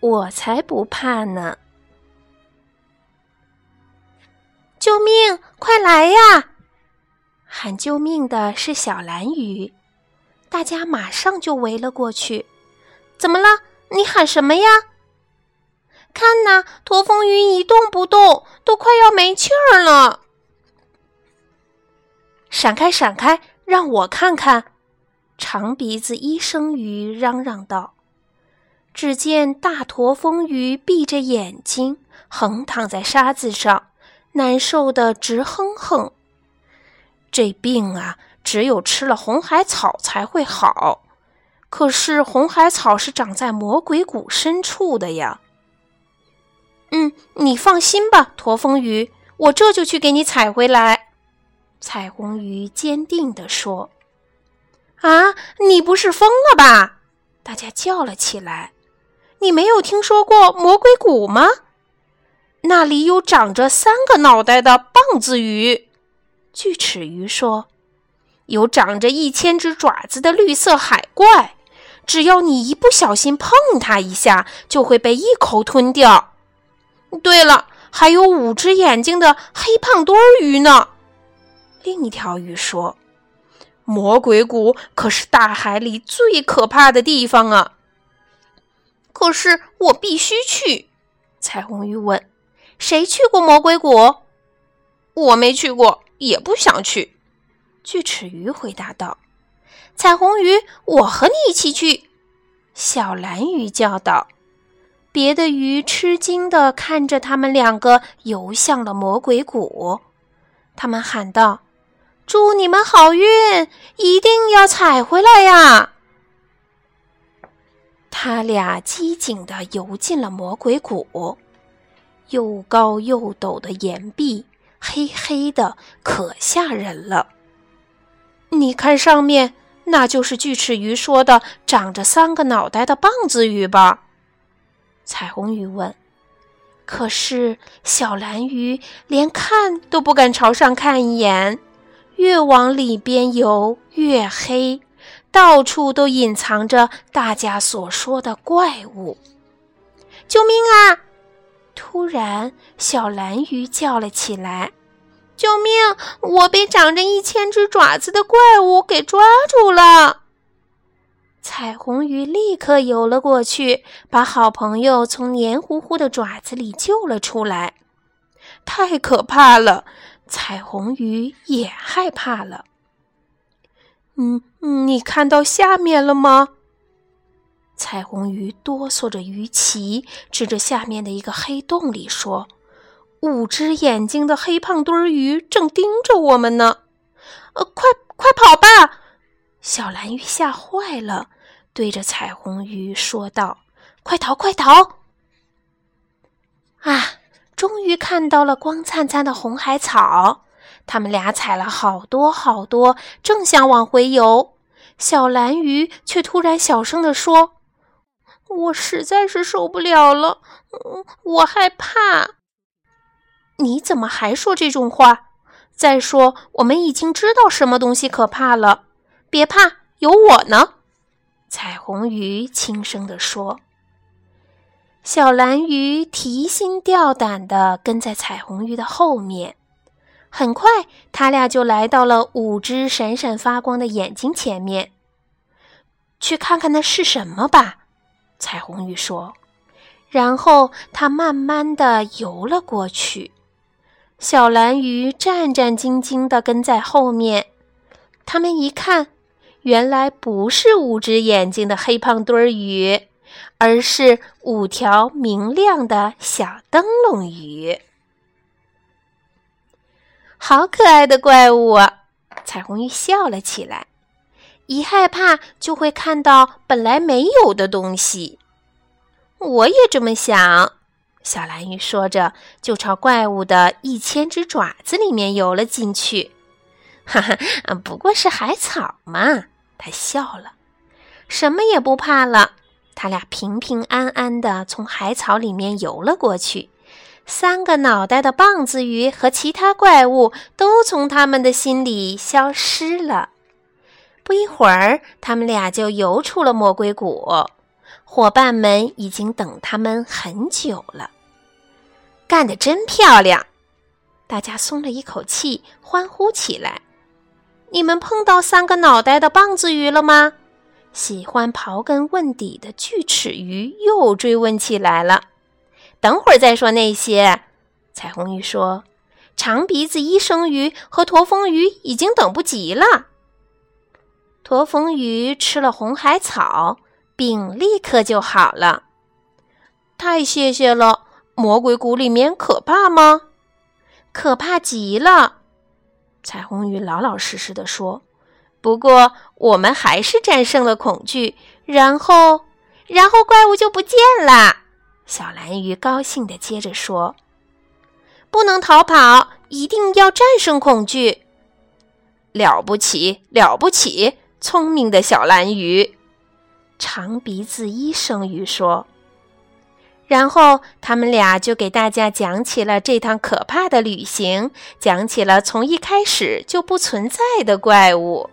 我才不怕呢！救命！快来呀！喊救命的是小蓝鱼，大家马上就围了过去。怎么了？你喊什么呀？看呐，驼峰鱼一动不动，都快要没气儿了。闪开，闪开，让我看看！长鼻子医生鱼嚷嚷道。只见大驼峰鱼闭着眼睛，横躺在沙子上，难受的直哼哼。这病啊，只有吃了红海草才会好。可是红海草是长在魔鬼谷深处的呀。嗯，你放心吧，驼峰鱼，我这就去给你采回来。彩虹鱼坚定地说：“啊，你不是疯了吧？”大家叫了起来。“你没有听说过魔鬼谷吗？那里有长着三个脑袋的棒子鱼。”锯齿鱼说：“有长着一千只爪子的绿色海怪，只要你一不小心碰它一下，就会被一口吞掉。”对了，还有五只眼睛的黑胖墩儿鱼呢。另一条鱼说：“魔鬼谷可是大海里最可怕的地方啊！”可是我必须去。彩虹鱼问：“谁去过魔鬼谷？”我没去过，也不想去。锯齿鱼回答道：“彩虹鱼，我和你一起去。”小蓝鱼叫道。别的鱼吃惊地看着他们两个游向了魔鬼谷，他们喊道：“祝你们好运，一定要采回来呀！”他俩机警地游进了魔鬼谷，又高又陡的岩壁，黑黑的，可吓人了。你看上面，那就是锯齿鱼说的长着三个脑袋的棒子鱼吧？彩虹鱼问：“可是小蓝鱼连看都不敢朝上看一眼，越往里边游越黑，到处都隐藏着大家所说的怪物。救命啊！”突然，小蓝鱼叫了起来：“救命！我被长着一千只爪子的怪物给抓住了！”彩虹鱼立刻游了过去，把好朋友从黏糊糊的爪子里救了出来。太可怕了，彩虹鱼也害怕了。嗯嗯，你看到下面了吗？彩虹鱼哆嗦着鱼鳍，指着下面的一个黑洞里说：“五只眼睛的黑胖墩儿鱼正盯着我们呢！”呃，快快跑吧！小蓝鱼吓坏了，对着彩虹鱼说道：“快逃，快逃！”啊，终于看到了光灿灿的红海草。他们俩采了好多好多，正想往回游，小蓝鱼却突然小声地说：“我实在是受不了了，我害怕。”你怎么还说这种话？再说，我们已经知道什么东西可怕了。别怕，有我呢。”彩虹鱼轻声地说。小蓝鱼提心吊胆地跟在彩虹鱼的后面。很快，他俩就来到了五只闪闪发光的眼睛前面。去看看那是什么吧，彩虹鱼说。然后，它慢慢地游了过去。小蓝鱼战战兢兢地跟在后面。他们一看。原来不是五只眼睛的黑胖墩儿鱼，而是五条明亮的小灯笼鱼。好可爱的怪物！啊！彩虹鱼笑了起来。一害怕就会看到本来没有的东西。我也这么想。小蓝鱼说着，就朝怪物的一千只爪子里面游了进去。哈哈，不过是海草嘛。他笑了，什么也不怕了。他俩平平安安的从海草里面游了过去。三个脑袋的棒子鱼和其他怪物都从他们的心里消失了。不一会儿，他们俩就游出了魔鬼谷。伙伴们已经等他们很久了。干得真漂亮！大家松了一口气，欢呼起来。你们碰到三个脑袋的棒子鱼了吗？喜欢刨根问底的锯齿鱼又追问起来了。等会儿再说那些。彩虹鱼说：“长鼻子医生鱼和驼峰鱼已经等不及了。”驼峰鱼吃了红海草，病立刻就好了。太谢谢了！魔鬼谷里面可怕吗？可怕极了！彩虹鱼老老实实的说：“不过我们还是战胜了恐惧，然后，然后怪物就不见了。”小蓝鱼高兴的接着说：“不能逃跑，一定要战胜恐惧。”了不起，了不起！聪明的小蓝鱼，长鼻子医生鱼说。然后他们俩就给大家讲起了这趟可怕的旅行，讲起了从一开始就不存在的怪物。